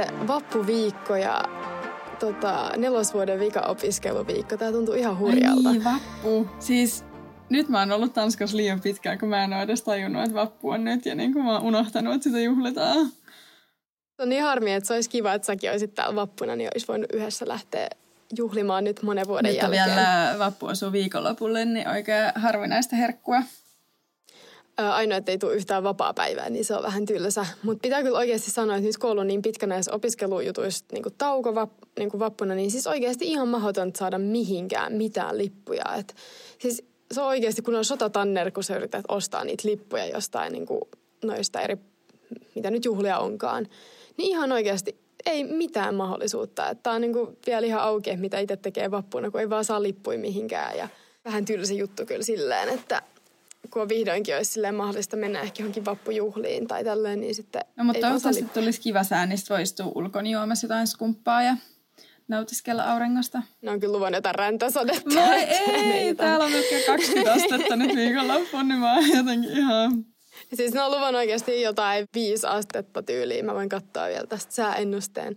sitten vappuviikko ja tota, nelosvuoden vika-opiskeluviikko. Tää tuntuu ihan hurjalta. Ai niin, vappu. Siis nyt mä oon ollut Tanskassa liian pitkään, kun mä en ole edes tajunnut, että vappu on nyt. Ja niin kuin mä oon unohtanut, että sitä juhlitaan. Se on niin harmi, että se olisi kiva, että säkin olisit täällä vappuna, niin olisi voinut yhdessä lähteä juhlimaan nyt monen vuoden nyt jälkeen. vielä vappu osuu viikonlopulle, niin oikein harvinaista herkkua. Ainoa, että ei tule yhtään vapaa-päivää, niin se on vähän tylsä. Mutta pitää kyllä oikeasti sanoa, että nyt kun on niin pitkä näissä opiskelujutuissa niin kuin tauko vap, niin kuin vappuna, niin siis oikeasti ihan mahdotonta saada mihinkään mitään lippuja. Et siis se on oikeasti, kun on sotatanner, kun sä yrität ostaa niitä lippuja jostain niin kuin noista eri, mitä nyt juhlia onkaan, niin ihan oikeasti ei mitään mahdollisuutta. Tämä on niin kuin vielä ihan auki, mitä itse tekee vappuna, kun ei vaan saa lippuja mihinkään. Ja vähän tylsä juttu kyllä silleen, että kun vihdoinkin olisi silleen mahdollista mennä ehkä johonkin vappujuhliin tai tälleen, niin sitten No mutta toivottavasti tulisi kiva sää, niin voisi ulkona juomassa jotain skumppaa ja nautiskella auringosta. Ne on kyllä luvannut jotain räntäsadetta. Voi ei, täällä on melkein 20 astetta nyt viikonloppuun, niin mä oon jotenkin ihan... Siis ne on luvannut oikeasti jotain viisi astetta tyyliin. Mä voin katsoa vielä tästä sääennusteen.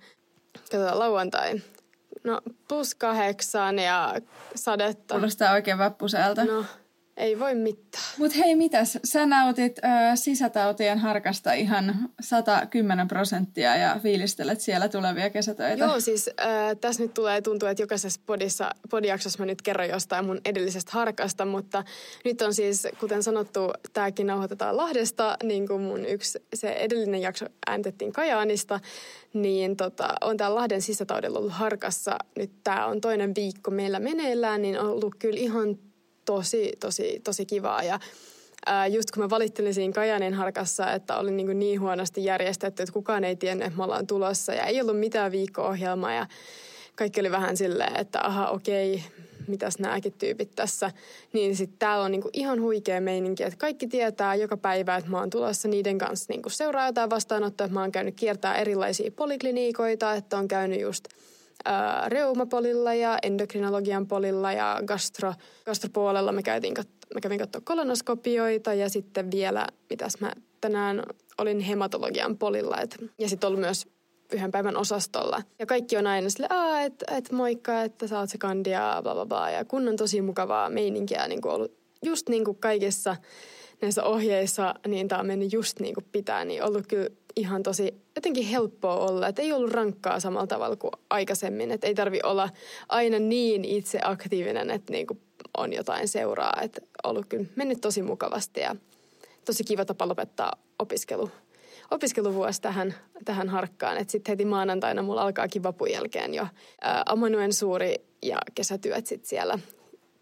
Katsotaan lauantai. No plus kahdeksan ja sadetta. Kuulostaa oikein vappuselta. No ei voi mitään. Mutta hei, mitäs? Sä nautit ö, sisätautien harkasta ihan 110 prosenttia ja fiilistelet siellä tulevia kesätöitä. Joo, siis ö, tässä nyt tulee tuntua, että jokaisessa podissa, podijaksossa mä nyt kerron jostain mun edellisestä harkasta, mutta nyt on siis, kuten sanottu, tämäkin nauhoitetaan Lahdesta, niin kuin mun yksi, se edellinen jakso ääntettiin Kajaanista, niin tota, on täällä Lahden sisätaudella ollut harkassa. Nyt tämä on toinen viikko meillä meneillään, niin on ollut kyllä ihan tosi, tosi, tosi kivaa. Ja ää, just kun mä valittelin siinä Kajanin harkassa, että oli niin, niin huonosti järjestetty, että kukaan ei tiennyt, että me ollaan tulossa ja ei ollut mitään viikko-ohjelmaa ja kaikki oli vähän silleen, että aha okei, mitäs nämäkin tyypit tässä. Niin sitten täällä on niinku ihan huikea meininki, että kaikki tietää joka päivä, että mä oon tulossa niiden kanssa niinku seuraa jotain vastaanottoa, että mä oon käynyt kiertää erilaisia polikliniikoita, että on käynyt just – reumapolilla ja endokrinologian polilla ja gastro, gastropuolella me käytiin mä kävin katsoa kolonoskopioita ja sitten vielä, mitäs mä tänään olin hematologian polilla et, ja sitten ollut myös yhden päivän osastolla. Ja kaikki on aina sille, että et moikka, että sä oot se kandia, bla bla bla. Ja kun on tosi mukavaa meininkiä niin ollut just niin kuin kaikissa näissä ohjeissa, niin tämä on mennyt just niin kuin pitää, niin ollut kyllä ihan tosi jotenkin helppoa olla. Että ei ollut rankkaa samalla tavalla kuin aikaisemmin. Että ei tarvi olla aina niin itse aktiivinen, että niin kuin on jotain seuraa. Että ollut kyllä mennyt tosi mukavasti ja tosi kiva tapa lopettaa opiskelu, opiskeluvuosi tähän, tähän harkkaan. Että sitten heti maanantaina mulla alkaa vapun jälkeen jo ää, Amanuen suuri ja kesätyöt sitten siellä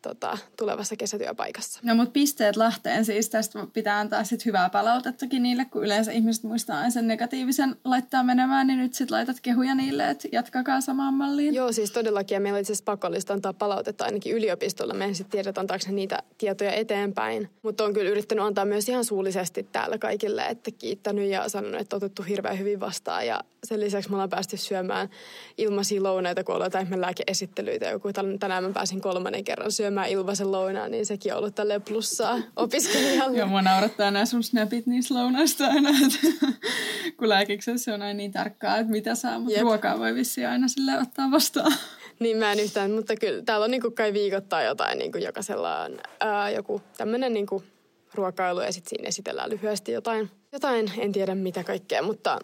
tota, tulevassa kesätyöpaikassa. No mutta pisteet Lahteen siis tästä pitää antaa sit hyvää palautettakin niille, kun yleensä ihmiset muistaa aina sen negatiivisen laittaa menemään, niin nyt sitten laitat kehuja niille, että jatkakaa samaan malliin. Joo, siis todellakin ja meillä on itse asiassa pakollista antaa palautetta ainakin yliopistolla. Me en sitten tiedä, antaako ne niitä tietoja eteenpäin. Mutta on kyllä yrittänyt antaa myös ihan suullisesti täällä kaikille, että kiittänyt ja sanonut, että otettu hirveän hyvin vastaan. Ja sen lisäksi me ollaan päästy syömään ilmaisia lounaita, kun ollaan lääkeesittelyitä. Joku tänään mä pääsin kolmannen kerran syömään syömään ilmaisen lounaan, niin sekin on ollut tälle plussaa opiskelijalle. Joo, mua naurattaa nämä sun snapit niistä lounaista aina, että kun lääkiksessä on aina niin tarkkaa, että mitä saa, mutta Jep. ruokaa voi vissiin aina sille ottaa vastaan. Niin mä en yhtään, mutta kyllä täällä on niinku kai viikoittain jotain, niinku jokaisella on ää, joku tämmöinen niinku ruokailu ja sitten siinä esitellään lyhyesti jotain, jotain, en tiedä mitä kaikkea, mutta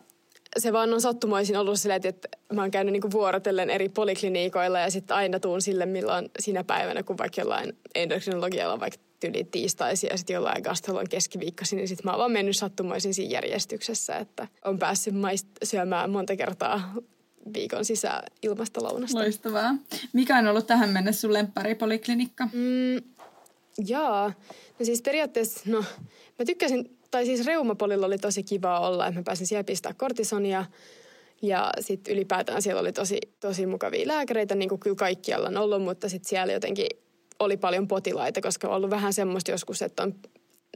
se vaan on sattumoisin ollut silleen, että mä oon käynyt niinku vuorotellen eri polikliniikoilla ja sitten aina tuun sille, milloin sinä päivänä, kun vaikka jollain endokrinologialla on vaikka tyyli tiistaisi ja sitten jollain gastrolon keskiviikkosi, niin sitten mä oon vaan mennyt sattumoisin siinä järjestyksessä, että on päässyt maist- syömään monta kertaa viikon sisään ilmasta lounasta. Loistavaa. Mikä on ollut tähän mennessä sun lempparipoliklinikka? Mm, jaa. No siis periaatteessa, no mä tykkäsin tai siis reumapolilla oli tosi kiva olla, että mä pääsin siellä pistää kortisonia. Ja sitten ylipäätään siellä oli tosi, tosi mukavia lääkäreitä, niin kuin kyllä kaikkialla on ollut, mutta sitten siellä jotenkin oli paljon potilaita, koska on ollut vähän semmoista joskus, että on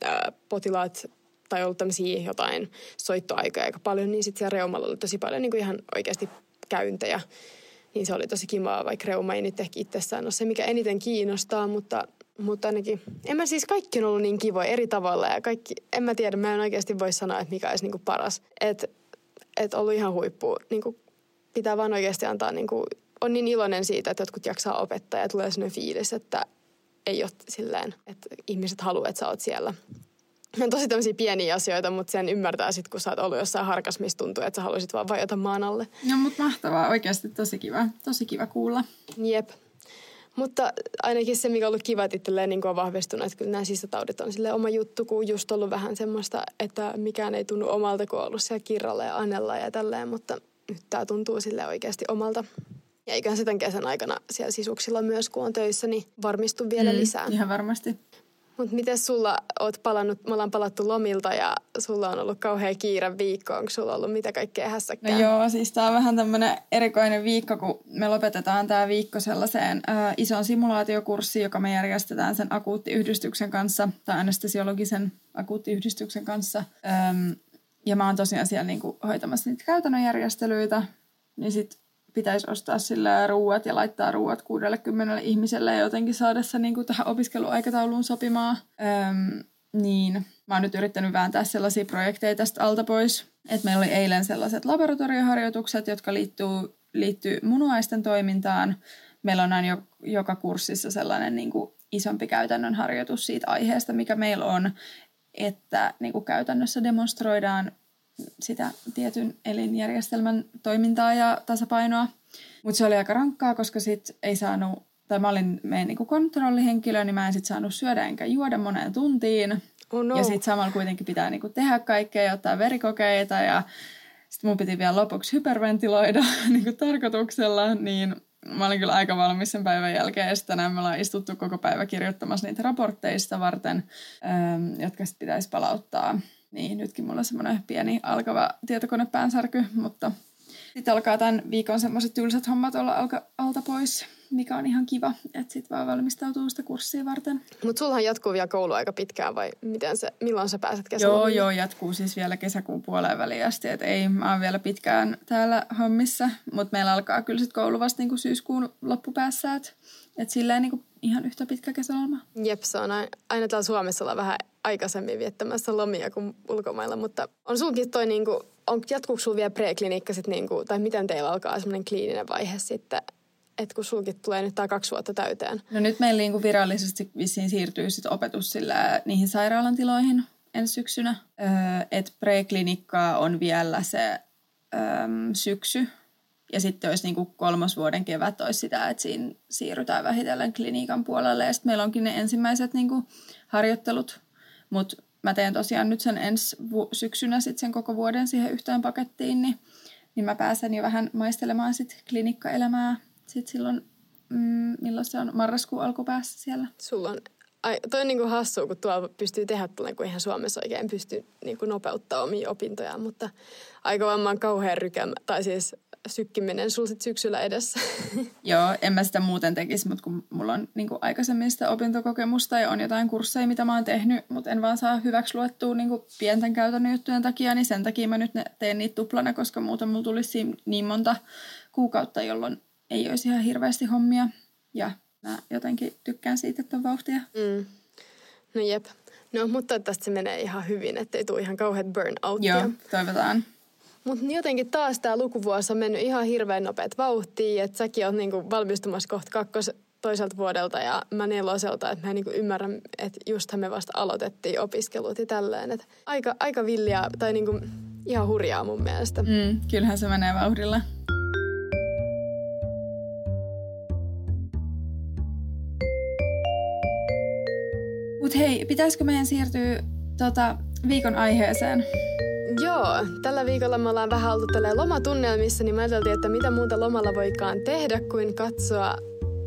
ää, potilaat tai ollut tämmöisiä jotain soittoaikoja aika paljon, niin sitten siellä reumalla oli tosi paljon niin kuin ihan oikeasti käyntejä. Niin se oli tosi kivaa, vaikka reuma ei nyt ehkä itsessään ole se, mikä eniten kiinnostaa, mutta mutta ainakin, en mä siis kaikki on ollut niin kivoja eri tavalla ja kaikki, en mä tiedä, mä en oikeasti voi sanoa, että mikä olisi niinku paras. Et, et ollut ihan huippu. Niin kuin pitää vaan oikeasti antaa, niin kuin, on niin iloinen siitä, että jotkut jaksaa opettaa ja tulee sellainen fiilis, että ei ole silleen, että ihmiset haluaa, että sä oot siellä. Ne on tosi tämmöisiä pieniä asioita, mutta sen ymmärtää sitten, kun sä oot ollut jossain harkas, missä tuntuu, että sä haluaisit vaan vajota maan alle. No, mutta mahtavaa. Oikeasti tosi kiva. Tosi kiva kuulla. Jep. Mutta ainakin se, mikä on ollut kiva, että niin on vahvistunut, että kyllä nämä sisätaudit on sille oma juttu, kun just ollut vähän semmoista, että mikään ei tunnu omalta, kun on ollut siellä kirralla ja anella ja tälleen, mutta nyt tämä tuntuu sille oikeasti omalta. Ja eiköhän se tämän kesän aikana siellä sisuksilla myös, kun on töissä, niin varmistu vielä mm, lisää. Ihan varmasti. Mutta miten sulla oot palannut, me ollaan palattu lomilta ja sulla on ollut kauhean kiire viikko. Onko sulla ollut mitä kaikkea hässäkkää? No joo, siis tää on vähän tämmönen erikoinen viikko, kun me lopetetaan tämä viikko sellaiseen äh, ison simulaatiokurssiin, joka me järjestetään sen akuuttiyhdistyksen kanssa, tai anestesiologisen akuuttiyhdistyksen kanssa. Öm, ja mä oon tosiaan siellä niinku hoitamassa niitä käytännön järjestelyitä. Niin sit pitäisi ostaa sillä ruuat ja laittaa ruuat 60 ihmiselle ja jotenkin saada se niin kuin tähän opiskeluaikatauluun sopimaan. Öm, niin, mä oon nyt yrittänyt vääntää sellaisia projekteja tästä alta pois. Että meillä oli eilen sellaiset laboratorioharjoitukset, jotka liittyy, liittyy munuaisten toimintaan. Meillä on aina jo, joka kurssissa sellainen niin kuin isompi käytännön harjoitus siitä aiheesta, mikä meillä on, että niin kuin käytännössä demonstroidaan sitä tietyn elinjärjestelmän toimintaa ja tasapainoa. Mutta se oli aika rankkaa, koska sit ei saanut, tai mä olin meidän niinku kontrollihenkilö, niin mä en sit saanut syödä enkä juoda moneen tuntiin. Oh no. Ja sitten samalla kuitenkin pitää niinku tehdä kaikkea ja ottaa verikokeita ja sitten mun piti vielä lopuksi hyperventiloida niinku tarkoituksella, niin mä olin kyllä aika valmis sen päivän jälkeen. Ja tänään me ollaan istuttu koko päivä kirjoittamassa niitä raportteista varten, jotka sitten pitäisi palauttaa niin, nytkin mulla on semmoinen pieni alkava tietokonepäänsärky, mutta sitten alkaa tämän viikon semmoiset tylsät hommat olla alka, alta pois, mikä on ihan kiva, että sitten vaan valmistautuu sitä kurssia varten. Mutta sullahan jatkuu vielä koulu aika pitkään vai miten se, milloin sä pääset kesällä? Joo, joo, jatkuu siis vielä kesäkuun puoleen väliin asti, että ei, mä oon vielä pitkään täällä hommissa, mutta meillä alkaa kyllä sitten koulu vasta niinku syyskuun loppupäässä, että et silleen niinku ihan yhtä pitkä kesäloma. Jep, se on aina täällä Suomessa olla vähän aikaisemmin viettämässä lomia kuin ulkomailla, mutta on sulkin toi niinku, on, jatkuuko sulla vielä preklinikka sit niinku, tai miten teillä alkaa semmoinen kliininen vaihe sitten, että kun sulkin tulee nyt tämä kaksi vuotta täyteen? No nyt meillä niinku virallisesti vissiin siirtyy sit opetus sillä niihin sairaalan tiloihin ensi syksynä. Öö, että preklinikkaa on vielä se öö, syksy, ja sitten olisi niin kolmosvuoden kevät olisi sitä, että siinä siirrytään vähitellen klinikan puolelle. Ja sitten meillä onkin ne ensimmäiset niin harjoittelut mutta mä teen tosiaan nyt sen ensi syksynä sit sen koko vuoden siihen yhteen pakettiin, niin, niin mä pääsen jo vähän maistelemaan sit klinikkaelämää sit silloin, mm, milloin se on marraskuun alkupäässä siellä. Sulla on Ai, toi on niinku hassua, kun tuolla pystyy tehdä tuolla, kun ihan Suomessa oikein pysty niinku nopeuttaa omia opintojaan, mutta aika varmaan kauhean rykemä, tai siis sykkiminen sulla sit syksyllä edessä. Joo, en mä sitä muuten tekisi, mutta kun mulla on niin aikaisemmin sitä opintokokemusta ja on jotain kursseja, mitä mä oon tehnyt, mutta en vaan saa hyväksi luettua niin pienten käytännön juttujen takia, niin sen takia mä nyt ne teen niitä tuplana, koska muuten mulla tulisi niin monta kuukautta, jolloin ei olisi ihan hirveästi hommia. Ja mä jotenkin tykkään siitä, että on vauhtia. Mm. No jep. No, mutta tästä se menee ihan hyvin, ettei tule ihan kauheat burnoutia. Joo, toivotaan. Mutta jotenkin taas tämä lukuvuosi on mennyt ihan hirveän nopeat vauhtiin, että säkin oot niinku valmistumassa kohta kakkos toiselta vuodelta ja mä neloselta, että mä en niinku ymmärrä, että justhan me vasta aloitettiin opiskelut ja tälleen. Et aika, aika villiä tai niinku ihan hurjaa mun mielestä. Mm, kyllähän se menee vauhdilla. Mutta hei, pitäisikö meidän siirtyä tota, viikon aiheeseen? Joo, tällä viikolla me ollaan vähän oltu lomatunnelmissa, niin mä ajateltiin, että mitä muuta lomalla voikaan tehdä kuin katsoa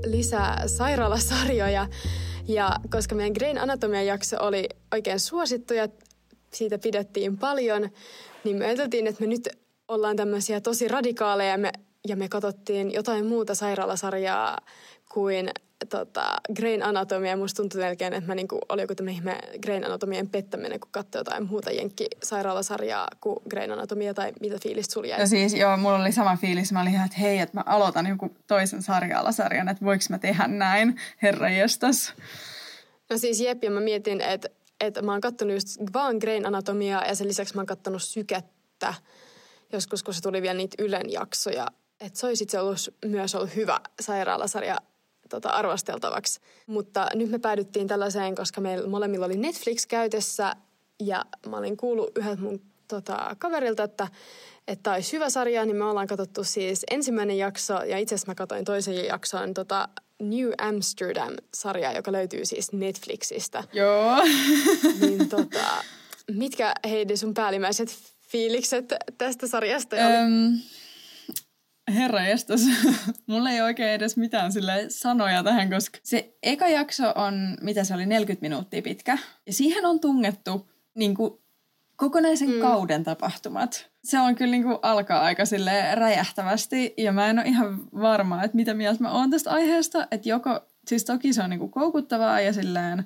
lisää sairaalasarjoja. Ja koska meidän Grain Anatomia-jakso oli oikein suosittu ja siitä pidettiin paljon, niin me ajateltiin, että me nyt ollaan tämmöisiä tosi radikaaleja ja me, ja me katsottiin jotain muuta sairaalasarjaa kuin tota, Grain Anatomia. Musta tuntui melkein, että mä niinku, oli joku tämmöinen ihme Grain Anatomien pettäminen, kun katsoi jotain muuta jenkki-sairaalasarjaa kuin Grain Anatomia, tai mitä fiilistä sulla jäi? No siis joo, mulla oli sama fiilis. Mä olin ihan, että hei, että mä aloitan joku toisen sarjaalasarjan, että voiko mä tehdä näin, herra jestas. No siis jep, ja mä mietin, että, että mä oon kattonut just vaan Grain Anatomiaa, ja sen lisäksi mä oon kattonut Sykettä, joskus, kun se tuli vielä niitä Ylen jaksoja. Että se olisi itse ollut, myös ollut hyvä sairaalasarja tota, arvosteltavaksi. Mutta nyt me päädyttiin tällaiseen, koska meillä molemmilla oli Netflix käytössä ja mä olin kuullut yhdeltä mun tota, kaverilta, että että olisi hyvä sarja, niin me ollaan katsottu siis ensimmäinen jakso ja itse asiassa mä katsoin toisen jakson tota New Amsterdam-sarjaa, joka löytyy siis Netflixistä. Joo. niin tota, mitkä Heidi sun päällimmäiset fiilikset tästä sarjasta oli? Herra jestas, mulla ei oikein edes mitään sille sanoja tähän, koska se eka jakso on, mitä se oli, 40 minuuttia pitkä. Ja siihen on tungettu niin kuin, kokonaisen mm. kauden tapahtumat. Se on kyllä niin kuin, alkaa aika sille räjähtävästi ja mä en ole ihan varma, että mitä mieltä mä oon tästä aiheesta. Että joko, siis toki se on niin kuin, koukuttavaa ja silleen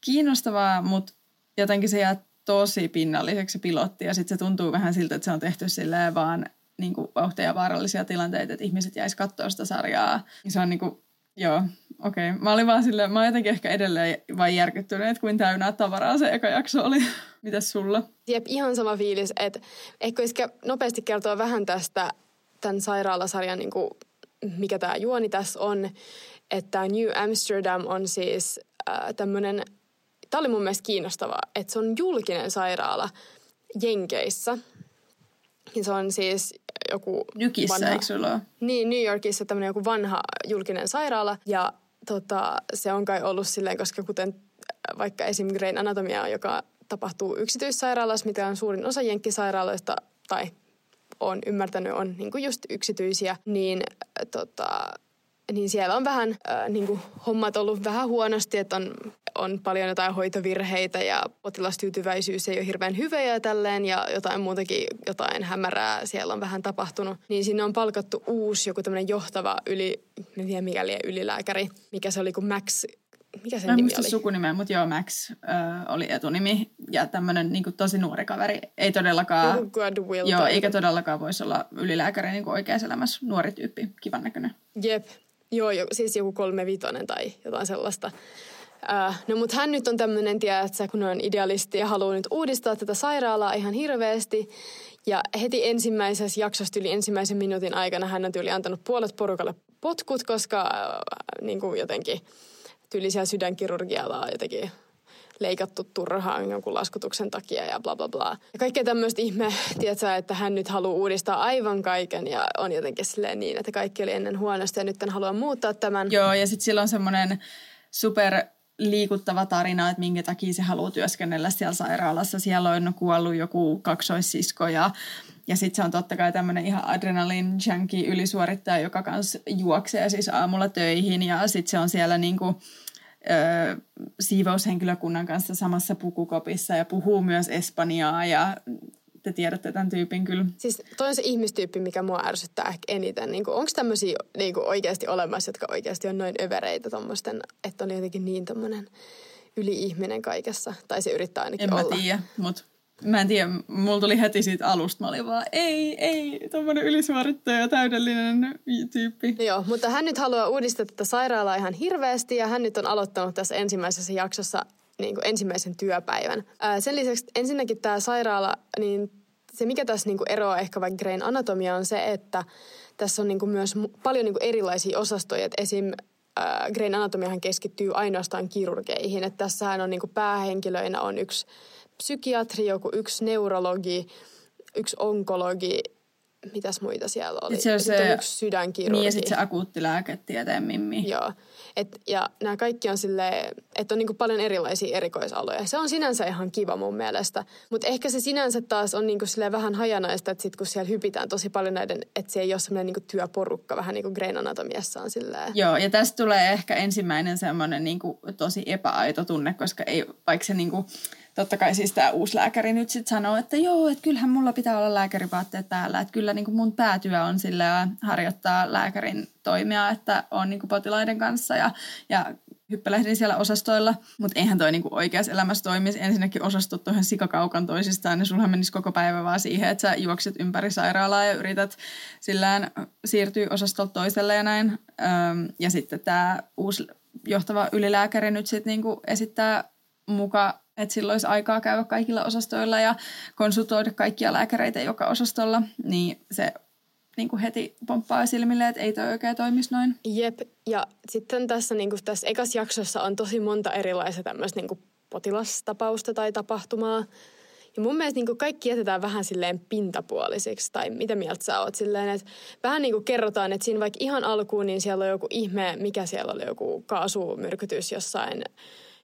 kiinnostavaa, mutta jotenkin se jää tosi pinnalliseksi pilotti ja sitten se tuntuu vähän siltä, että se on tehty silleen vaan niin kuin vauhteja vaarallisia tilanteita, että ihmiset jäisi katsoa sitä sarjaa. Se on niin kuin, joo, okei. Okay. Mä olin vaan silleen, mä oon jotenkin ehkä edelleen vain järkyttynyt, kuin täynnä tavaraa se eka jakso oli. Mitäs sulla? Jep, ihan sama fiilis, että ehkä olisi nopeasti kertoa vähän tästä tämän sairaalasarjan, niin kuin, mikä tämä juoni tässä on. Että New Amsterdam on siis äh, tämmöinen, tämä oli mun mielestä kiinnostavaa, että se on julkinen sairaala Jenkeissä. Ja se on siis joku Nykissä, vanha, eikö sulla Niin, New Yorkissa tämmöinen joku vanha julkinen sairaala. Ja tota, se on kai ollut silleen, koska kuten vaikka esim. Grain Anatomia, joka tapahtuu yksityissairaalassa, mitä on suurin osa jenkkisairaaloista, tai on ymmärtänyt, on niin kuin just yksityisiä, niin tota, niin siellä on vähän äh, niin kuin hommat ollut vähän huonosti, että on, on paljon jotain hoitovirheitä ja potilastyytyväisyys ei ole hirveän hyvä ja tälleen ja jotain muutakin, jotain hämärää siellä on vähän tapahtunut. Niin sinne on palkattu uusi joku tämmöinen johtava yli, en tiedä mikä oli ylilääkäri, mikä se oli kuin Max mikä sen Mä nimi oli? sukunimeä, mutta joo, Max ö, oli etunimi. Ja tämmöinen niin tosi nuori kaveri. Ei todellakaan... Joo, eikä todellakaan voisi olla ylilääkäri niin oikeassa elämässä. Nuori tyyppi, kivan näköinen. Jep. Joo, jo, siis joku kolme vitonen tai jotain sellaista. Uh, no mutta hän nyt on tämmöinen, että kun on idealisti ja haluaa nyt uudistaa tätä sairaalaa ihan hirveästi. Ja heti ensimmäisessä jaksossa yli ensimmäisen minuutin aikana hän on tyyli antanut puolet porukalle potkut, koska uh, niin kuin jotenkin tyylisiä sydänkirurgialla jotenkin leikattu turhaan jonkun laskutuksen takia ja bla bla bla. Ja kaikkea tämmöistä ihme, tiedätkö, että hän nyt haluaa uudistaa aivan kaiken ja on jotenkin silleen niin, että kaikki oli ennen huonosti ja nyt hän haluaa muuttaa tämän. Joo, ja sitten sillä on semmoinen super liikuttava tarina, että minkä takia se haluaa työskennellä siellä sairaalassa. Siellä on kuollut joku kaksoissisko ja, ja sitten se on totta kai tämmöinen ihan adrenalin junkie ylisuorittaja, joka kanssa juoksee siis aamulla töihin ja sitten se on siellä niinku, ö, siivoushenkilökunnan kanssa samassa pukukopissa ja puhuu myös espanjaa ja te tiedätte tämän tyypin kyllä. Siis toi on se ihmistyyppi, mikä mua ärsyttää ehkä eniten. Niin Onko tämmöisiä niin oikeasti olemassa, jotka oikeasti on noin övereitä tommosten, että on jotenkin niin tämmöinen yli-ihminen kaikessa? Tai se yrittää ainakin en olla. En mä tiedä, mutta Mä en tiedä, mulla tuli heti siitä alusta, mä olin vaan, ei, ei, tommonen ylisuorittaja, täydellinen tyyppi. Joo, mutta hän nyt haluaa uudistaa tätä sairaalaa ihan hirveästi ja hän nyt on aloittanut tässä ensimmäisessä jaksossa niin kuin ensimmäisen työpäivän. Ää, sen lisäksi ensinnäkin tämä sairaala, niin se mikä tässä niin kuin eroaa ehkä vaikka Grain Anatomia on se, että tässä on niin kuin myös paljon niin kuin erilaisia osastoja. Et esim. Grain Anatomiahan keskittyy ainoastaan kirurgeihin. Että tässähän on niin kuin päähenkilöinä on yksi psykiatri, joku yksi neurologi, yksi onkologi, mitäs muita siellä oli. Se se, on yksi sydänkirurgi. Niin ja sitten se akuuttilääketieteen mimmi. Joo. Et, ja nämä kaikki on sille, että on niinku paljon erilaisia erikoisaloja. Se on sinänsä ihan kiva mun mielestä. Mutta ehkä se sinänsä taas on niinku vähän hajanaista, että sit kun siellä hypitään tosi paljon näiden, että se ei ole semmoinen niinku työporukka, vähän niin kuin Grain Anatomiassa on silleen. Joo, ja tästä tulee ehkä ensimmäinen semmoinen niinku tosi epäaito tunne, koska ei, vaikka se niinku, totta kai siis tämä uusi lääkäri nyt sitten sanoo, että joo, että kyllähän mulla pitää olla lääkärivaatteet päällä. Että kyllä niin kuin mun päätyö on sillä harjoittaa lääkärin toimia, että on niin kuin potilaiden kanssa ja, ja hyppelehdin siellä osastoilla, mutta eihän toi niinku oikeassa elämässä toimisi. Ensinnäkin osastot on ihan sikakaukan toisistaan ja sulhan menisi koko päivä vaan siihen, että sä juokset ympäri sairaalaa ja yrität sillään siirtyä osastolta toiselle ja näin. Ja sitten tämä uusi johtava ylilääkäri nyt sitten niinku esittää muka että sillä olisi aikaa käydä kaikilla osastoilla ja konsultoida kaikkia lääkäreitä joka osastolla, niin se niin kuin heti pomppaa silmille, että ei toi oikein toimisi noin. Jep, ja sitten tässä, niin kuin tässä ekas jaksossa on tosi monta erilaista tämmöistä niin kuin potilastapausta tai tapahtumaa. Ja mun mielestä niin kaikki jätetään vähän silleen pintapuolisiksi, tai mitä mieltä sä oot silleen, että vähän niin kuin kerrotaan, että siinä vaikka ihan alkuun, niin siellä on joku ihme, mikä siellä oli, joku kaasumyrkytys jossain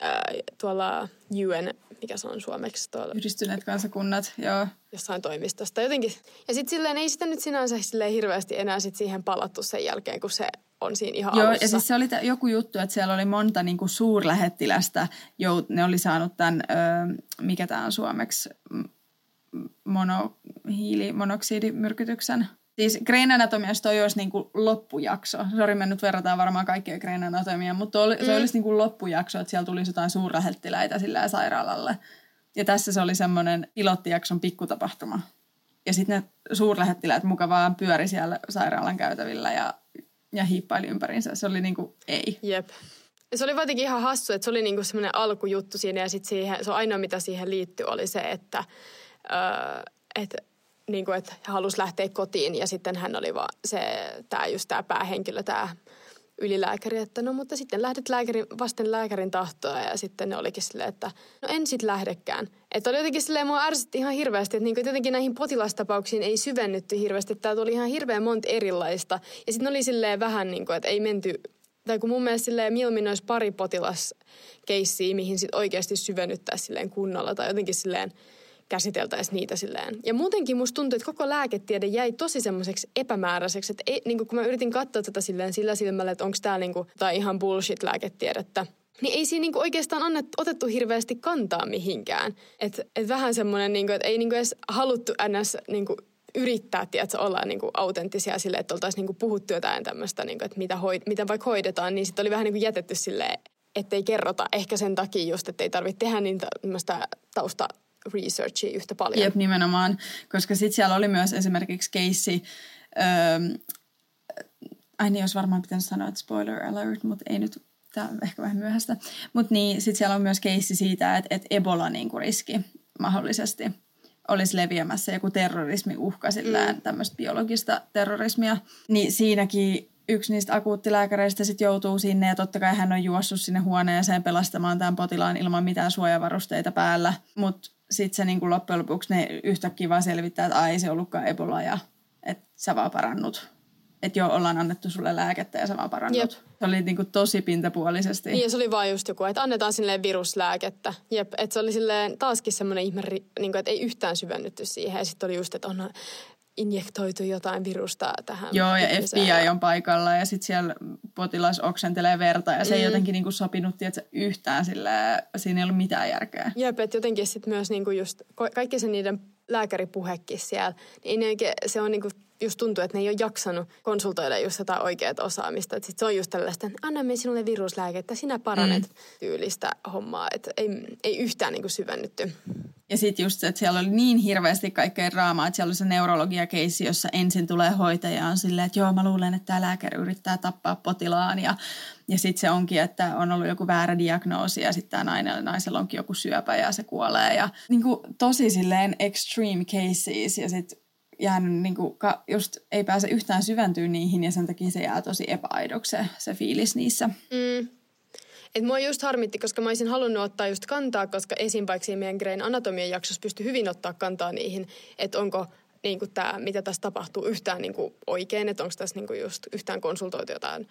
ää, tuolla UN, mikä se on suomeksi tuolla? Yhdistyneet kansakunnat, joo. Jossain toimistosta jotenkin. Ja sitten silleen ei sitä nyt sinänsä silleen hirveästi enää sit siihen palattu sen jälkeen, kun se on siinä ihan Joo, alussa. ja siis se oli t- joku juttu, että siellä oli monta niinku suurlähettilästä, jo, ne oli saanut tämän, ö, mikä tämä on suomeksi, monohiilimonoksidimyrkytyksen. Siis Green Anatomiasta toi olisi niinku loppujakso. Sori, me nyt verrataan varmaan kaikkea Green Anatomia, mutta oli, mm. se olisi niinku loppujakso, että siellä tulisi jotain suurlähettiläitä sillä sairaalalle. Ja tässä se oli semmoinen pilottijakson pikkutapahtuma. Ja sitten ne suurlähettiläät mukavaan pyöri siellä sairaalan käytävillä ja, ja hiippaili ympärinsä. Se oli niinku ei. Jep. Ja se oli jotenkin ihan hassu, että se oli niinku semmoinen alkujuttu siinä ja sitten se ainoa mitä siihen liittyi oli se, että, öö, että niin kuin, että halusi lähteä kotiin ja sitten hän oli vaan se, tämä just tämä päähenkilö, tämä ylilääkäri, että no mutta sitten lähdet lääkärin, vasten lääkärin tahtoa ja sitten ne olikin silleen, että no en sit lähdekään. Että oli jotenkin silleen, mua ärsytti ihan hirveästi, että niinku jotenkin näihin potilastapauksiin ei syvennytty hirveästi, että tuli ihan hirveän monta erilaista. Ja sitten oli silleen vähän niin kuin, että ei menty, tai kun mun mielestä silleen mieluummin olisi pari potilaskeissiä, mihin sitten oikeasti syvennyttäisiin silleen kunnolla tai jotenkin silleen, käsiteltäisiin niitä silleen. Ja muutenkin musta tuntuu, että koko lääketiede jäi tosi semmoiseksi epämääräiseksi, että ei, niin kun mä yritin katsoa tätä silleen sillä silmällä, että onko tämä niin tai ihan bullshit-lääketiedettä, niin ei siinä niinku oikeastaan annettu, otettu hirveästi kantaa mihinkään. Että et vähän semmoinen, niinku, että ei niinku edes haluttu ns. Niinku, yrittää, tiedätkö, olla niinku autenttisia sille, että oltaisiin niinku puhuttu jotain tämmöistä, niinku, että mitä, hoid, mitä vaikka hoidetaan, niin sitten oli vähän niinku jätetty silleen, ettei kerrota. Ehkä sen takia just, että ei tarvitse tehdä niin tämmöistä tausta researchia yhtä paljon. Jep, nimenomaan, koska sitten siellä oli myös esimerkiksi keissi, öö, ai niin, olisi varmaan pitänyt sanoa, että spoiler alert, mutta ei nyt, tämä on ehkä vähän myöhäistä. Mutta niin, sitten siellä on myös keissi siitä, että, että Ebola niin kuin riski mahdollisesti olisi leviämässä joku terrorismiuhka sillä mm. tämmöistä biologista terrorismia. Niin siinäkin yksi niistä akuuttilääkäreistä sitten joutuu sinne ja totta kai hän on juossut sinne huoneeseen pelastamaan tämän potilaan ilman mitään suojavarusteita päällä. Mutta sitten se niin kuin loppujen lopuksi ne yhtäkkiä vaan selvittää, että ai se ollutkaan Ebola ja että sä vaan parannut. Että joo, ollaan annettu sulle lääkettä ja sä vaan parannut. Jep. Se oli niin kuin tosi pintapuolisesti. Niin ja se oli vaan just joku, että annetaan silleen viruslääkettä. Jep, että se oli silleen taaskin semmoinen ihme, niin kuin, että ei yhtään syvennytty siihen. Ja sitten oli just, että on injektoitu jotain virusta tähän. Joo, ja FBI on paikalla ja sitten siellä potilas oksentelee verta ja se mm. ei jotenkin niinku sopinut tietysti, yhtään sillä siinä ei ollut mitään järkeä. Jep, että jotenkin sitten myös niinku just kaikki se niiden lääkäripuhekin siellä, niin oikein, se on niinku just tuntuu, että ne ei ole jaksanut konsultoida just jotain oikeat osaamista. Että sit se on just tällaista, että annamme sinulle viruslääkettä, sinä paranet mm. tyylistä hommaa. Että ei, ei yhtään niin kuin syvennytty. Ja sitten just se, että siellä oli niin hirveästi kaikkea draamaa, että siellä oli se neurologia-keissi, jossa ensin tulee hoitaja on silleen, että joo, mä luulen, että tämä lääkäri yrittää tappaa potilaan. Ja, ja sitten se onkin, että on ollut joku väärä diagnoosi ja sitten tämä nainen, naisella onkin joku syöpä ja se kuolee. Ja niin kuin tosi silleen extreme cases ja sitten jäänyt, niin kuin, just ei pääse yhtään syventyä niihin ja sen takia se jää tosi epäaidoksi se, se fiilis niissä. Mm. Et mua just harmitti, koska mä olisin halunnut ottaa just kantaa, koska esim. vaikka meidän Grain anatomian jaksossa pystyi hyvin ottaa kantaa niihin, että onko niin kuin tämä, mitä tässä tapahtuu yhtään niin kuin oikein, että onko tässä niin kuin just yhtään konsultoitu jotain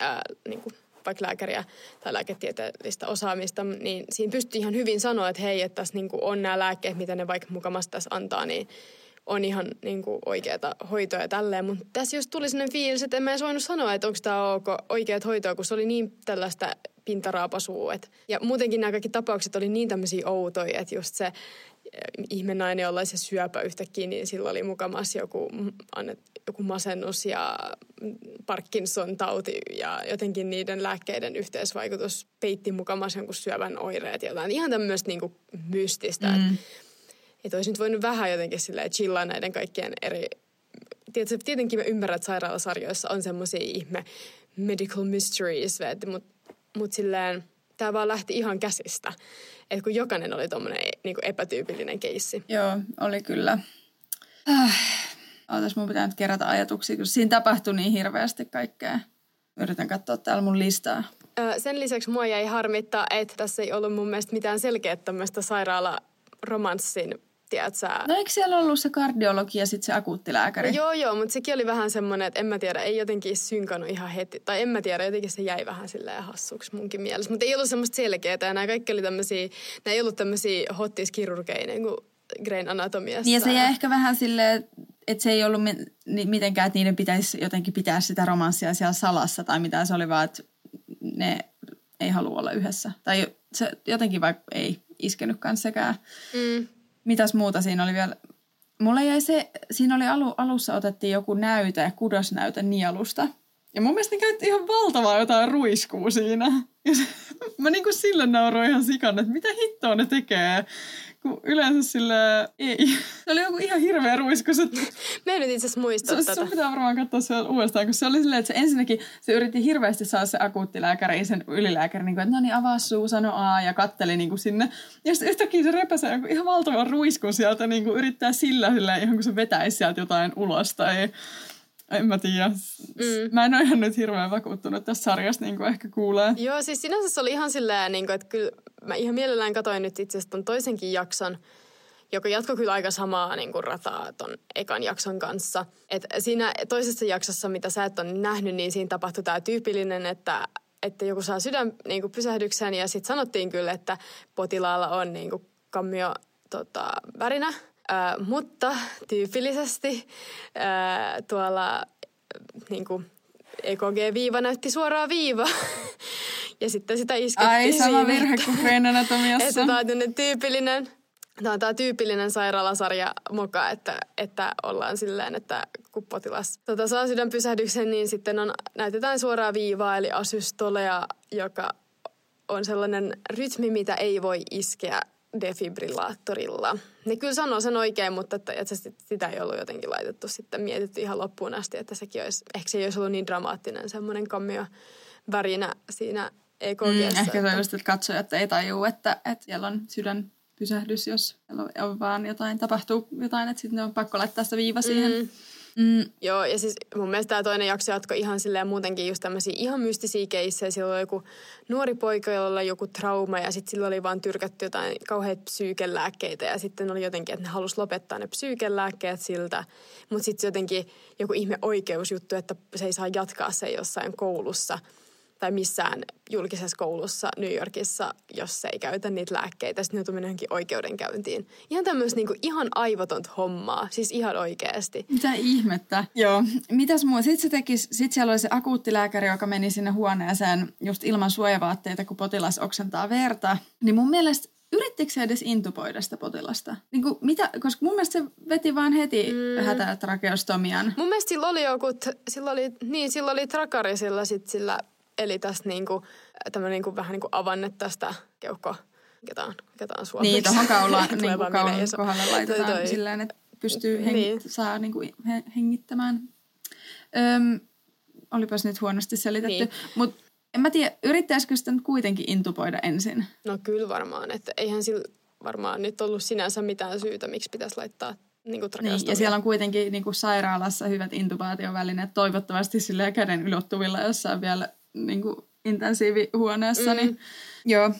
ää, niin kuin vaikka lääkäriä tai lääketieteellistä osaamista, niin siinä pystyy ihan hyvin sanoa, että hei, että tässä niin kuin on nämä lääkkeet, mitä ne vaikka mukamassa tässä antaa, niin on ihan niin kuin oikeata hoitoa ja tälleen. Mutta tässä just tuli sellainen fiilis, että en mä edes voinut sanoa, että onko tämä ok, oikeat hoitoa, kun se oli niin tällaista pintaraapasua. Et, ja muutenkin nämä kaikki tapaukset oli niin tämmöisiä outoja, että just se ihme nainen, jolla se syöpä yhtäkkiä, niin sillä oli mukamas joku, joku masennus ja Parkinson-tauti ja jotenkin niiden lääkkeiden yhteisvaikutus peitti mukamas jonkun syövän oireet ja jotain ihan tämmöistä niinku mystistä. Mm. Että olisi nyt voinut vähän jotenkin silleen chillaa näiden kaikkien eri... Tiedätkö, tietenkin mä ymmärrän, että sairaalasarjoissa on semmoisia ihme medical mysteries, mutta mut silleen tämä vaan lähti ihan käsistä. Että kun jokainen oli tuommoinen niin epätyypillinen keissi. Joo, oli kyllä. Äh, ootas, mun pitää nyt kerätä ajatuksia, kun siinä tapahtui niin hirveästi kaikkea. Yritän katsoa täällä mun listaa. Sen lisäksi mua jäi harmittaa, että tässä ei ollut mun mielestä mitään selkeää tämmöistä sairaala-romanssin tiedätkö No eikö siellä ollut se kardiologi ja sitten se akuuttilääkäri? No joo, joo, mutta sekin oli vähän semmoinen, että en mä tiedä, ei jotenkin synkannut ihan heti. Tai en mä tiedä, jotenkin se jäi vähän silleen hassuksi munkin mielessä. Mutta ei ollut semmoista selkeää ja nämä kaikki oli tämmöisiä, nämä ei ollut tämmöisiä hottiskirurgeja niin kuin Grain anatomiassa. Niin ja se jäi ehkä vähän silleen, että se ei ollut mitenkään, että niiden pitäisi jotenkin pitää sitä romanssia siellä salassa tai mitä se oli vaan, että ne ei halua olla yhdessä. Tai se jotenkin vaikka ei iskenyt sekään. Mm. Mitäs muuta siinä oli vielä? Mulla jäi se, siinä oli alu, alussa otettiin joku näyte, kudosnäyte nielusta. Ja mun mielestä ne käytti ihan valtavaa jotain ruiskuu siinä. Ja se, mä niinku sille nauroin ihan sikan, että mitä hittoa ne tekee kun yleensä sille ei. Se oli joku ihan hirveä ruisku. Se... Mä en nyt itse asiassa muista se, tätä. Sun pitää varmaan katsoa se uudestaan, kun se oli silleen, että se ensinnäkin se yritti hirveästi saada se akuuttilääkäri, sen ylilääkäri, niin kuin, että no niin, avaa suu, sano A ja katteli niin kuin sinne. Ja sitten yhtäkkiä se repäsee joku ihan valtavan ruiskun sieltä, niin kuin yrittää sillä silleen, ihan kuin se vetäisi sieltä jotain ulos tai en mä tiedä. Mm. Mä en ole ihan nyt hirveän vakuuttunut tässä sarjasta, niin kuin ehkä kuulee. Joo, siis sinänsä se oli ihan silleen, niin kuin, että kyllä mä ihan mielellään katsoin nyt itse asiassa ton toisenkin jakson, joka jatkoi kyllä aika samaa niin kuin rataa ton ekan jakson kanssa. Et siinä toisessa jaksossa, mitä sä et ole nähnyt, niin siinä tapahtui tämä tyypillinen, että, että joku saa sydän niin kuin pysähdyksen ja sitten sanottiin kyllä, että potilaalla on niin kuin kammio tota, värinä – Äh, mutta tyypillisesti äh, tuolla niin kuin EKG-viiva näytti suoraan viiva. ja sitten sitä iskettiin Ai, sama virhe kuin Green Anatomiassa. että tämä on tyypillinen, tämä on tämä tyypillinen sairaalasarja moka, että, että ollaan silleen, että kun potilas tota, saa sydänpysähdyksen, niin sitten on, näytetään suoraan viivaa, eli asystolea, joka on sellainen rytmi, mitä ei voi iskeä defibrillaattorilla. Ne kyllä sanoo sen oikein, mutta että, että sitä ei ollut jotenkin laitettu sitten mietitty ihan loppuun asti, että sekin olisi, ehkä se ei olisi ollut niin dramaattinen semmoinen kammio värinä siinä EKGssä. Mm, ehkä se on just, että katsojat ei tajuu, että, että siellä on sydän pysähdys, jos on vaan jotain, tapahtuu jotain, että sitten on pakko laittaa sitä viiva siihen. Mm. Mm. Joo, ja siis mun mielestä tämä toinen jakso jatkoi ihan silleen muutenkin just tämmöisiä ihan mystisiä keissejä. Sillä oli joku nuori poika, jolla oli joku trauma ja sitten sillä oli vaan tyrkätty jotain kauheita psyykelääkkeitä. Ja sitten oli jotenkin, että ne halusi lopettaa ne psyykelääkkeet siltä. Mutta sitten jotenkin joku ihme oikeusjuttu, että se ei saa jatkaa se jossain koulussa – tai missään julkisessa koulussa New Yorkissa, jos se ei käytä niitä lääkkeitä. Sitten ne tulee johonkin oikeudenkäyntiin. Ihan tämmöistä niinku, ihan aivotonta hommaa, siis ihan oikeasti. Mitä ihmettä. Joo. Mitäs muu? Sitten se teki, sit siellä oli se akuuttilääkäri, joka meni sinne huoneeseen just ilman suojavaatteita, kun potilas oksentaa verta. Niin mun mielestä yrittikö se edes intuboida sitä potilasta? Niin kuin, mitä, koska mun mielestä se veti vaan heti mm. hätätrakeostomian. Mun mielestä sillä oli joku, sillä oli, niin, sillä oli trakari sillä, sit sillä Eli tässä niinku, tämmöinen niinku, vähän niinku avanne tästä keuhko, mikä tämä on, mikä tämä on suomeksi. Niin, tuohon kaulaan niinku kaulan kohdalle laitetaan toi, toi. silleen, että pystyy heng- niin. saa niinku hengittämään. Öm, olipas nyt huonosti selitetty. Niin. Mutta en mä tiedä, yrittäisikö sitä nyt kuitenkin intuboida ensin? No kyllä varmaan, että eihän sillä varmaan nyt ollut sinänsä mitään syytä, miksi pitäisi laittaa niin, kuin niin, ja siellä on kuitenkin niin kuin sairaalassa hyvät intubaatiovälineet, toivottavasti sille käden ylottuvilla jossain vielä niin kuin intensiivihuoneessa. Niin mm. Niin, joo.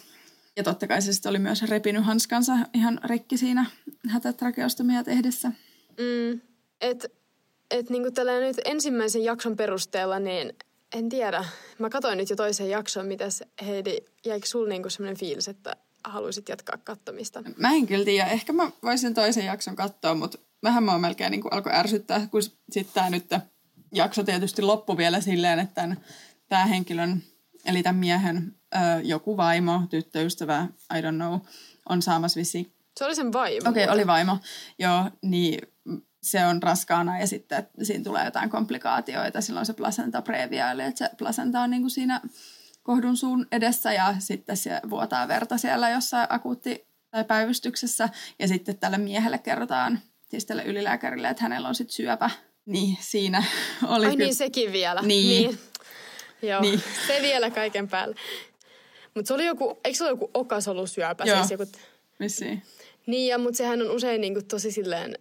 Ja totta kai se sitten oli myös repinyt hanskansa ihan rikki siinä hätätrakeostomia tehdessä. Mm. Et, et niin kuin tällä nyt ensimmäisen jakson perusteella, niin en tiedä. Mä katsoin nyt jo toisen jakson, mitäs Heidi, jäikö sulla niinku sellainen fiilis, että haluaisit jatkaa kattomista? Mä en kyllä tiedä. Ehkä mä voisin toisen jakson katsoa, mutta vähän mä melkein niin alkoi ärsyttää, kun sitten tämä nyt jakso tietysti loppui vielä silleen, että tämän päähenkilön, eli tämän miehen joku vaimo, tyttöystävä, I don't know, on saamassa visi. Se oli sen vaimo. Okei, okay, oli vaimo. Joo, niin se on raskaana ja sitten siinä tulee jotain komplikaatioita. Silloin se placenta previa, eli että se placenta on niin kuin siinä kohdun suun edessä ja sitten se vuotaa verta siellä jossain akuutti- tai päivystyksessä. Ja sitten tälle miehelle kerrotaan, siis tälle ylilääkärille, että hänellä on sitten syöpä. Niin siinä oli Ai ky- niin, sekin vielä. Niin. niin. Joo, niin. se vielä kaiken päälle. Mutta se oli joku, eikö se ole joku okasolusyöpä? Joo. Siis joku, Vissiin. niin, ja, mutta sehän on usein niin kuin, tosi silleen,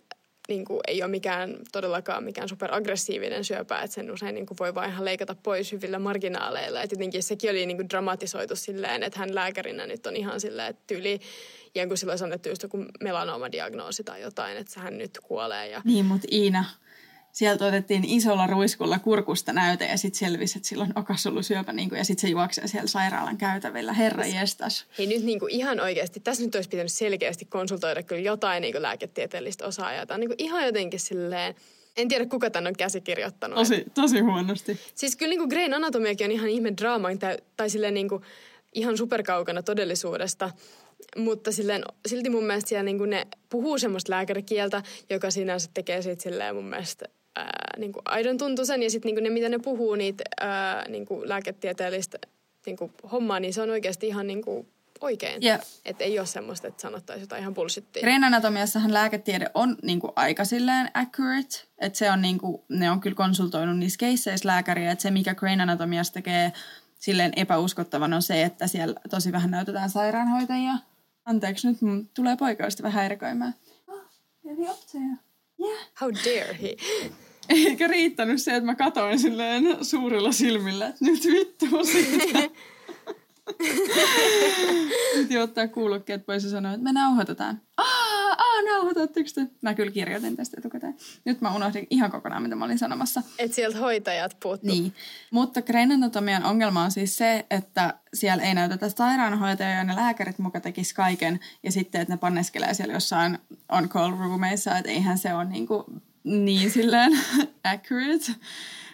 niin kuin, ei ole mikään todellakaan mikään superaggressiivinen syöpä, että sen usein niin kuin, voi vaan ihan leikata pois hyvillä marginaaleilla. Et jotenkin sekin oli niin kuin, dramatisoitu silleen, että hän lääkärinä nyt on ihan silleen, että tyyli, ja kun silloin annettu just joku melanoma-diagnoosi tai jotain, että hän nyt kuolee. Ja, Niin, mutta Iina, sieltä otettiin isolla ruiskulla kurkusta näyte ja sitten selvisi, että sillä on okasolusyöpä niin kuin, ja sitten se juoksee siellä sairaalan käytävillä. Herra jestas. Hei nyt niin kuin ihan oikeasti, tässä nyt olisi pitänyt selkeästi konsultoida kyllä jotain niin kuin lääketieteellistä osaajaa. Tämä on niin kuin ihan jotenkin silleen, en tiedä kuka tämän on käsikirjoittanut. Tosi, tosi huonosti. Siis kyllä niin kuin Grain Anatomiakin on ihan ihme draama, tai, tai silleen niin kuin ihan superkaukana todellisuudesta. Mutta silleen, silti mun mielestä siellä niin ne puhuu semmoista lääkärikieltä, joka sinänsä tekee siitä silleen mun mielestä ää, niin kuin aidon tuntuisen. Ja sitten niin kuin ne, mitä ne puhuu niitä ää, niin kuin lääketieteellistä niin kuin hommaa, niin se on oikeasti ihan niin kuin oikein. Ja Että ei ole semmoista, että sanottaisiin jotain ihan bullshittia. Grain Anatomiassahan lääketiede on niinku aika silleen accurate, että se on niinku, ne on kyllä konsultoinut niissä keisseissä lääkäriä, että se mikä Anatomiassa tekee silleen epäuskottavan on se, että siellä tosi vähän näytetään sairaanhoitajia. Anteeksi nyt, mun tulee poikaystävä häiriköimään. Ah, eli opteja. Yeah. How dare he? Eikä riittänyt se, että mä katoin silleen suurilla silmillä, että nyt vittu siitä. Piti ottaa kuulokkeet pois ja sanoa, että me nauhoitetaan. Aa, aa, nauhoitatteko te? Mä kyllä kirjoitin tästä etukäteen. Nyt mä unohdin ihan kokonaan, mitä mä olin sanomassa. Että sieltä hoitajat puuttuu. Niin. Mutta Grain Anatomian ongelma on siis se, että siellä ei näytetä sairaanhoitajia ja ne lääkärit muka tekis kaiken. Ja sitten, että ne panneskelee siellä jossain on call roomeissa, että eihän se ole niin, kuin niin silleen accurate.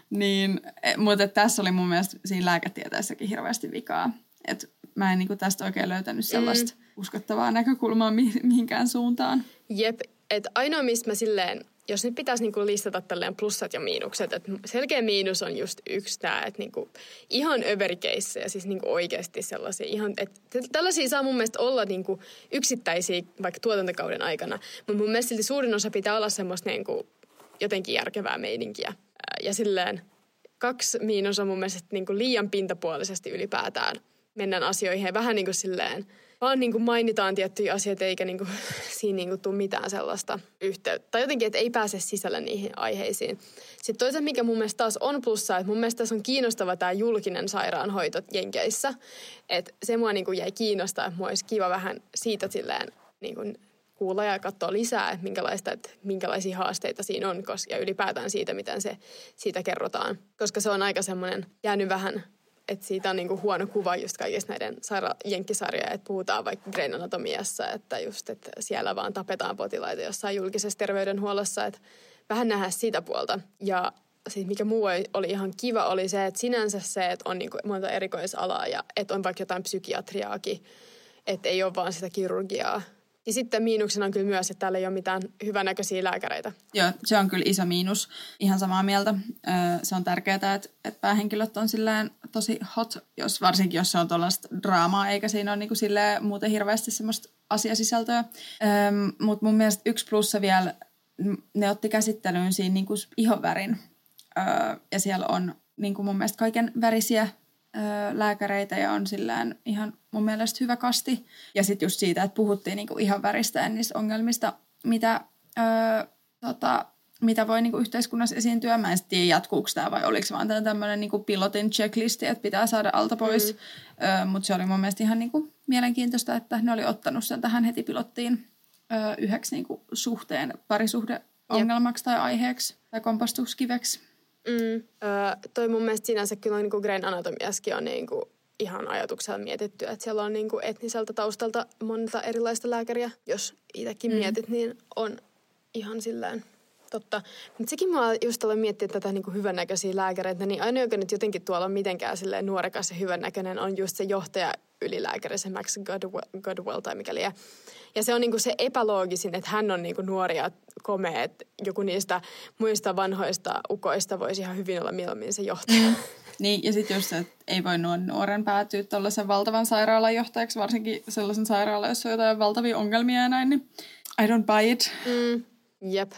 Niin, eh, mutta tässä oli mun mielestä siinä lääketieteessäkin hirveästi vikaa. Että mä en niin kuin tästä oikein löytänyt sellaista mm. uskottavaa näkökulmaa mi- mihinkään suuntaan. Jep, että ainoa mistä mä silleen, jos nyt pitäisi niinku listata tälleen plussat ja miinukset, että selkeä miinus on just yksi tämä, että niinku ihan överikeissejä, siis niinku oikeasti sellaisia ihan, että tällaisia saa mun mielestä olla niinku yksittäisiä vaikka tuotantokauden aikana, mutta mun mielestä silti suurin osa pitää olla semmoista niinku jotenkin järkevää meininkiä. Ja silleen kaksi miinus on mun mielestä niinku liian pintapuolisesti ylipäätään mennään asioihin vähän niin kuin silleen, vaan niin kuin mainitaan tiettyjä asioita eikä niin kuin, siinä niin kuin tule mitään sellaista yhteyttä. Tai jotenkin, että ei pääse sisällä niihin aiheisiin. Sitten toisaalta, mikä mun mielestä taas on plussa, että mun mielestä tässä on kiinnostava tämä julkinen sairaanhoito Jenkeissä. Että se mua niin kuin jäi kiinnostaa, että mua olisi kiva vähän siitä silleen niin kuin kuulla ja katsoa lisää, että, minkälaista, että minkälaisia haasteita siinä on ja ylipäätään siitä, miten se siitä kerrotaan. Koska se on aika semmoinen jäänyt vähän että siitä on niinku huono kuva just kaikista näiden saira- jenkkisarjoja, että puhutaan vaikka Grain Anatomiassa, että just, että siellä vaan tapetaan potilaita jossain julkisessa terveydenhuollossa, että vähän nähdä sitä puolta. Ja siis mikä muu oli ihan kiva oli se, että sinänsä se, että on niinku monta erikoisalaa ja että on vaikka jotain psykiatriaakin, että ei ole vaan sitä kirurgiaa. Ja sitten miinuksena on kyllä myös, että täällä ei ole mitään hyvänäköisiä lääkäreitä. Joo, se on kyllä iso miinus. Ihan samaa mieltä. Se on tärkeää, että, että päähenkilöt on silleen tosi hot, jos, varsinkin jos se on tuollaista draamaa, eikä siinä ole niin kuin silleen muuten hirveästi semmoista asiasisältöä. Mutta mun mielestä yksi plussa vielä, ne otti käsittelyyn siinä niin kuin ihonvärin. Ja siellä on niin kuin mun mielestä kaiken värisiä lääkäreitä ja on sillään ihan mun mielestä hyvä kasti. Ja sitten just siitä, että puhuttiin niinku ihan väristä ja niistä ongelmista, mitä, öö, tota, mitä voi niinku yhteiskunnassa esiintyä. Mä en tiedä, jatkuuko tämä vai oliko vaan tämmöinen niinku pilotin checklisti, että pitää saada alta pois. Mm. Mutta se oli mun mielestä ihan niinku mielenkiintoista, että ne oli ottanut sen tähän heti pilottiin öö, yhdeksi niinku suhteen, parisuhde ongelmaksi tai aiheeksi tai kompastuskiveksi. Mm. Öö, toi mun mielestä sinänsä kyllä niin kuin Grain Anatomiaskin on niin kuin ihan ajatuksella mietitty, että siellä on niin kuin etniseltä taustalta monta erilaista lääkäriä. Jos itsekin mm. mietit, niin on ihan silleen totta. Mutta sekin mä just aloin miettiä tätä niin kuin hyvännäköisiä lääkäreitä, niin ainoa, joka nyt jotenkin tuolla on mitenkään silleen nuorekas ja hyvännäköinen, on just se johtaja ylilääkäri, se Max Godwell, Godwell tai mikäli. Ja, ja se on niinku se epäloogisin, että hän on niinku nuori ja komea, että joku niistä muista vanhoista ukoista voisi ihan hyvin olla mieluummin se johtaja. Niin, ja sitten just se, että ei voi nuon nuoren päätyä tuollaisen valtavan sairaalan johtajaksi, varsinkin sellaisen sairaalan, jossa on jotain valtavia ongelmia ja näin, niin I don't buy it. Mm, jep.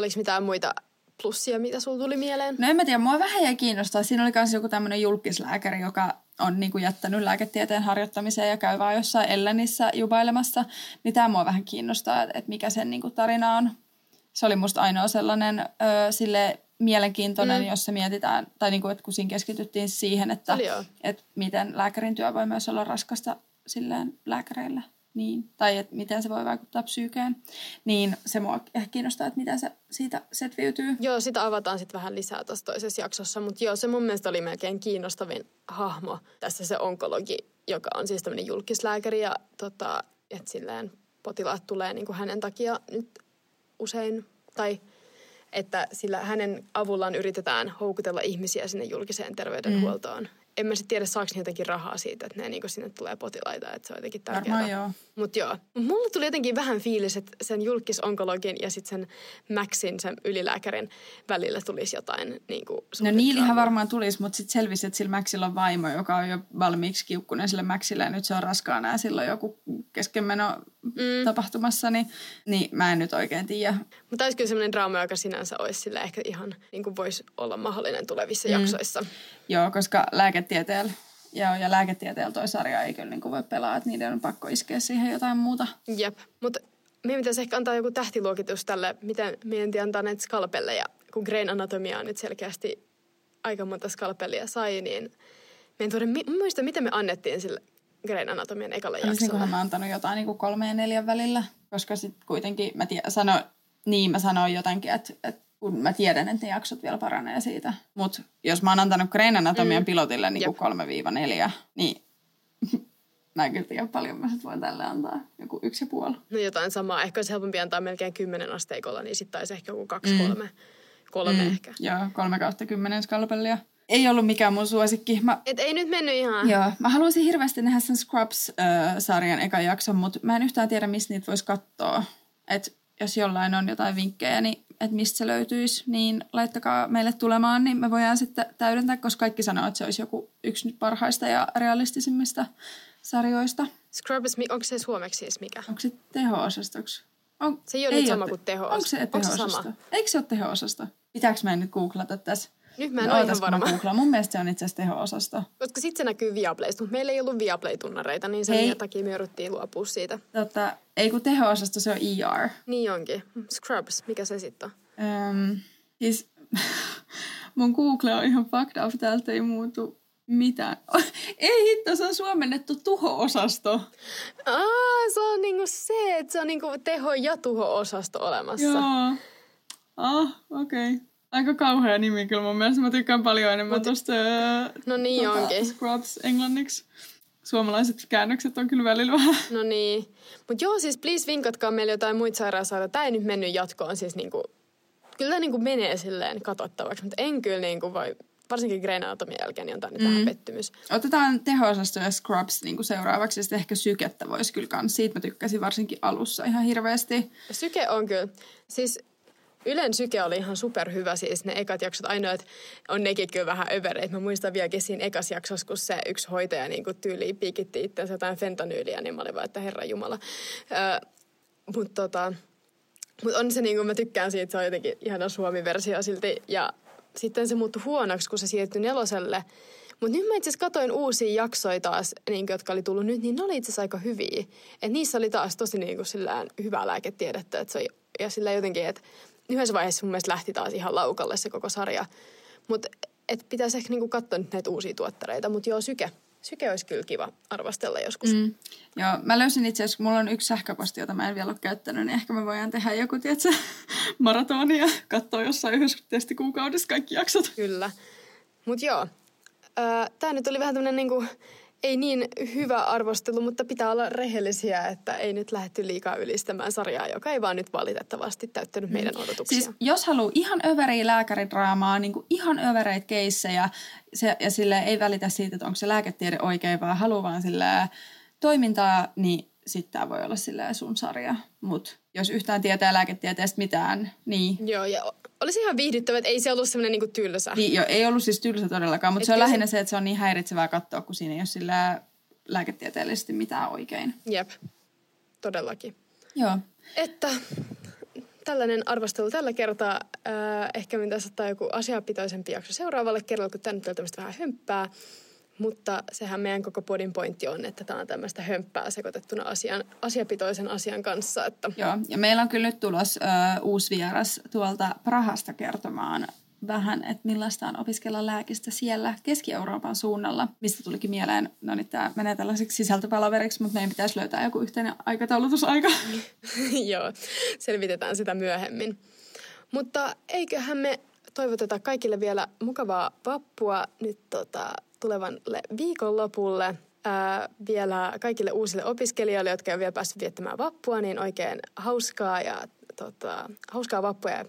Oliko mitään muita plussia, mitä sulla tuli mieleen? No en mä tiedä, mua vähän jäi kiinnostaa. Siinä oli myös joku tämmöinen julkislääkäri, joka on niin kuin jättänyt lääketieteen harjoittamiseen ja käy vaan jossain Ellenissä jubailemassa, niin tämä mua vähän kiinnostaa, että mikä sen niin kuin tarina on. Se oli musta ainoa sellainen ö, sille mielenkiintoinen, mm. jos se mietitään, tai niin kuin, että kun siinä keskityttiin siihen, että, että miten lääkärin työ voi myös olla raskasta silleen lääkäreille niin, tai että miten se voi vaikuttaa psyykeen, niin se mua ehkä kiinnostaa, että miten se siitä setviytyy. Joo, sitä avataan sitten vähän lisää tuossa toisessa jaksossa, mutta joo, se mun mielestä oli melkein kiinnostavin hahmo tässä se onkologi, joka on siis tämmöinen julkislääkäri ja tota, että silleen potilaat tulee niin kuin hänen takia nyt usein, tai että sillä hänen avullaan yritetään houkutella ihmisiä sinne julkiseen terveydenhuoltoon. Mm en mä sitten tiedä, saako jotenkin rahaa siitä, että ne niinku sinne tulee potilaita, että se on jotenkin tärkeää. joo. Mutta joo, mulle tuli jotenkin vähän fiilis, että sen julkisonkologin ja sitten sen Maxin, sen ylilääkärin välillä tulisi jotain niin kuin No niillähän varmaan tulisi, mutta sitten selvisi, että sillä Maxilla on vaimo, joka on jo valmiiksi kiukkunen sille Maxille ja nyt se on raskaana ja sillä on joku keskenmeno mm. tapahtumassa, niin, niin mä en nyt oikein tiedä. Mutta olisi kyllä sellainen draama, joka sinänsä olisi sille ehkä ihan niin kuin voisi olla mahdollinen tulevissa mm. jaksoissa. Joo, koska lääketieteellä Joo, ja lääketieteellä toi sarja ei kyllä niin voi pelaa, että niiden on pakko iskeä siihen jotain muuta. Jep, mutta meidän pitäisi ehkä antaa joku tähtiluokitus tälle, miten meidän antaa näitä skalpelleja. Kun Grain Anatomia on nyt selkeästi aika monta skalpellia sai, niin meidän tuoda, mä muista, miten me annettiin sille Grain Anatomian ekalla jaksolla. Olisin mä antanut jotain niin kuin kolme ja neljän välillä, koska sitten kuitenkin mä tiedän, sano, niin mä sanoin jotenkin, että, että kun mä tiedän, että ne jaksot vielä paranee siitä. Mutta jos mä oon antanut Grain Anatomian mm. pilotille niin kuin 3-4, niin mä en kyllä tiedä paljon mä sit voin tälle antaa. Joku yksi ja puoli. No jotain samaa. Ehkä olisi helpompi antaa melkein kymmenen asteikolla, niin sitten taisi ehkä joku kaksi, mm. kolme. Kolme mm. ehkä. Joo, kolme kautta kymmenen skalpellia. Ei ollut mikään mun suosikki. Mä, Et ei nyt mennyt ihan. Joo, mä haluaisin hirveästi nähdä sen Scrubs-sarjan äh, eka jakson, mutta mä en yhtään tiedä, mistä niitä voisi katsoa. Et jos jollain on jotain vinkkejä, niin että mistä se löytyisi, niin laittakaa meille tulemaan, niin me voidaan sitten täydentää, koska kaikki sanoo, että se olisi joku yksi nyt parhaista ja realistisimmista sarjoista. Scrubs, onko se suomeksi siis mikä? Onko se teho-osastoksi? On, se ei ole ei nyt sama kuin teho Onko se teho-osasto? Eikö se ole teho-osasto? Pitääkö mä nyt googlata tässä? Nyt mä en no, ole ihan varma. Mun mielestä se on itse asiassa teho-osasto. Koska sitten se näkyy Viaplaysta, mutta meillä ei ollut Viaplay-tunnareita, niin sen ei. takia me jouduttiin luopua siitä. Totta, ei kun teho-osasto, se on ER. Niin onkin. Scrubs, mikä se sitten on? Öm, siis mun Google on ihan fucked up, täältä ei muutu mitään. ei hitto, se on suomennettu tuho-osasto. Aa, se on niinku se, että se on niinku teho- ja tuho-osasto olemassa. Joo. Ah, okei. Okay. Aika kauhea nimi kyllä mun mielestä. Mä tykkään paljon enemmän Mut... tuosta no niin tuota, onkin. Scrubs englanniksi. Suomalaiset käännökset on kyllä välillä vähän. No niin. Mutta joo, siis please vinkatkaa meille jotain muita sairaanhoitoja. Tämä ei nyt mennyt jatkoon siis niinku, kyllä tämä niinku menee silleen katsottavaksi, mutta en kyllä niinku voi varsinkin Grey Anatomin jälkeen, niin on tämä mm. vähän pettymys. Otetaan teho-osasto ja Scrubs niin kuin seuraavaksi, ja sitten ehkä sykettä voisi kyllä kans. Siitä mä tykkäsin varsinkin alussa ihan hirveästi. Syke on kyllä. Siis Ylen syke oli ihan superhyvä, siis ne ekat jaksot. Ainoa, että on nekin kyllä vähän övereitä. Mä muistan vieläkin siinä ekas jaksossa, kun se yksi hoitaja niin tyyliin piikitti itseänsä jotain fentanyyliä, niin mä olin vaan, että herra jumala. Öö, Mutta tota, mut on se niin kuin mä tykkään siitä, se on jotenkin ihana suomi-versio silti. Ja sitten se muuttui huonoksi, kun se siirtyi neloselle. Mutta nyt mä itse asiassa katoin uusia jaksoja taas, niin, jotka oli tullut nyt, niin ne oli itse aika hyviä. Et niissä oli taas tosi niin kuin, hyvää lääketiedettä. Et se oli, ja sillä jotenkin, että yhdessä vaiheessa mun mielestä lähti taas ihan laukalle se koko sarja. Mutta et pitäisi ehkä niinku katsoa nyt näitä uusia tuottareita. Mutta joo, Syke. Syke olisi kyllä kiva arvostella joskus. Mm. Joo, mä löysin itse asiassa, mulla on yksi sähköposti, jota mä en vielä ole käyttänyt, niin ehkä me voidaan tehdä joku, tiedätkö, maratoni ja katsoa jossain yhdessä testikuukaudessa kaikki jaksot. Kyllä. Mutta joo, tämä nyt oli vähän tämmöinen niinku ei niin hyvä arvostelu, mutta pitää olla rehellisiä, että ei nyt lähdetty liikaa ylistämään sarjaa, joka ei vaan nyt valitettavasti täyttänyt mm. meidän odotuksia. Siis jos haluaa ihan överiä lääkäridraamaa, niin kuin ihan övereitä keissejä, se, ja sille ei välitä siitä, että onko se lääketiede oikein, vaan haluaa vaan sille toimintaa, niin sitten tämä voi olla silleen sun sarja. Mutta jos yhtään tietää lääketieteestä mitään, niin... Joo, ja olisi ihan viihdyttävä, että ei se ollut semmoinen niinku tylsä. Niin, jo, ei ollut siis tylsä todellakaan, mutta se on se... lähinnä se, että se on niin häiritsevää katsoa, kun siinä ei ole sillä lääketieteellisesti mitään oikein. Jep, todellakin. Joo. Että tällainen arvostelu tällä kertaa. Äh, ehkä me tässä ottaa joku asiapitoisempi jakso seuraavalle kerralla, kun tänne on tämmöistä vähän hömppää. Mutta sehän meidän koko podin pointti on, että tämä on tämmöistä hömppää sekoitettuna asian, asiapitoisen asian kanssa. Että... Joo, ja meillä on kyllä nyt tulos ö, uusi vieras tuolta Prahasta kertomaan vähän, että millaista on opiskella lääkistä siellä Keski-Euroopan suunnalla, mistä tulikin mieleen, no nyt tämä menee tällaiseksi sisältöpalaveriksi, mutta meidän pitäisi löytää joku yhteinen aikataulutusaika. Joo, selvitetään sitä myöhemmin. Mutta eiköhän me toivoteta kaikille vielä mukavaa vappua nyt tota, tulevalle viikonlopulle. Ää, vielä kaikille uusille opiskelijoille, jotka ei ole vielä päässyt viettämään vappua, niin oikein hauskaa ja tota, hauskaa vappua ja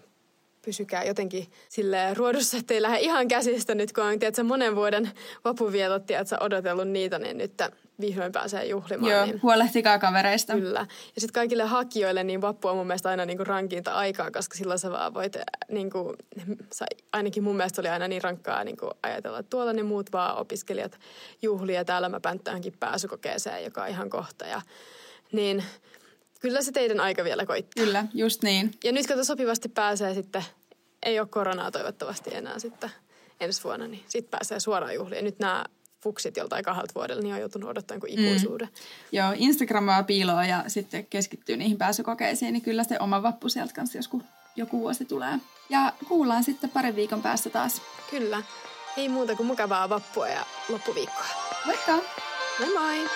pysykää jotenkin sille ruodussa, ettei lähde ihan käsistä nyt, kun on tiedätkö, monen vuoden vapuvietot, tiedätkö, odotellut niitä, niin nyt vihdoin pääsee juhlimaan. Joo, niin... huolehtikaa kavereista. Kyllä. Ja sitten kaikille hakijoille niin vappu on mun mielestä aina niinku rankinta aikaa, koska silloin sä vaan voit, niinku, sä, ainakin mun mielestä oli aina niin rankkaa niinku ajatella, että tuolla ne muut vaan opiskelijat juhlia ja täällä mä pänttäänkin pääsykokeeseen, joka on ihan kohta. Ja, niin kyllä se teidän aika vielä koittaa. Kyllä, just niin. Ja nyt kun sopivasti pääsee sitten, ei ole koronaa toivottavasti enää sitten ensi vuonna, niin sitten pääsee suoraan juhliin. Nyt nämä fuksit joltain kahdelta vuodella, niin on joutunut odottamaan kuin ikuisuuden. Mm. Joo, Instagramaa piiloa ja sitten keskittyy niihin pääsykokeisiin, niin kyllä se oma vappu sieltä kanssa joskus joku vuosi tulee. Ja kuullaan sitten parin viikon päästä taas. Kyllä. Ei muuta kuin mukavaa vappua ja loppuviikkoa. Moikka! Moi moi!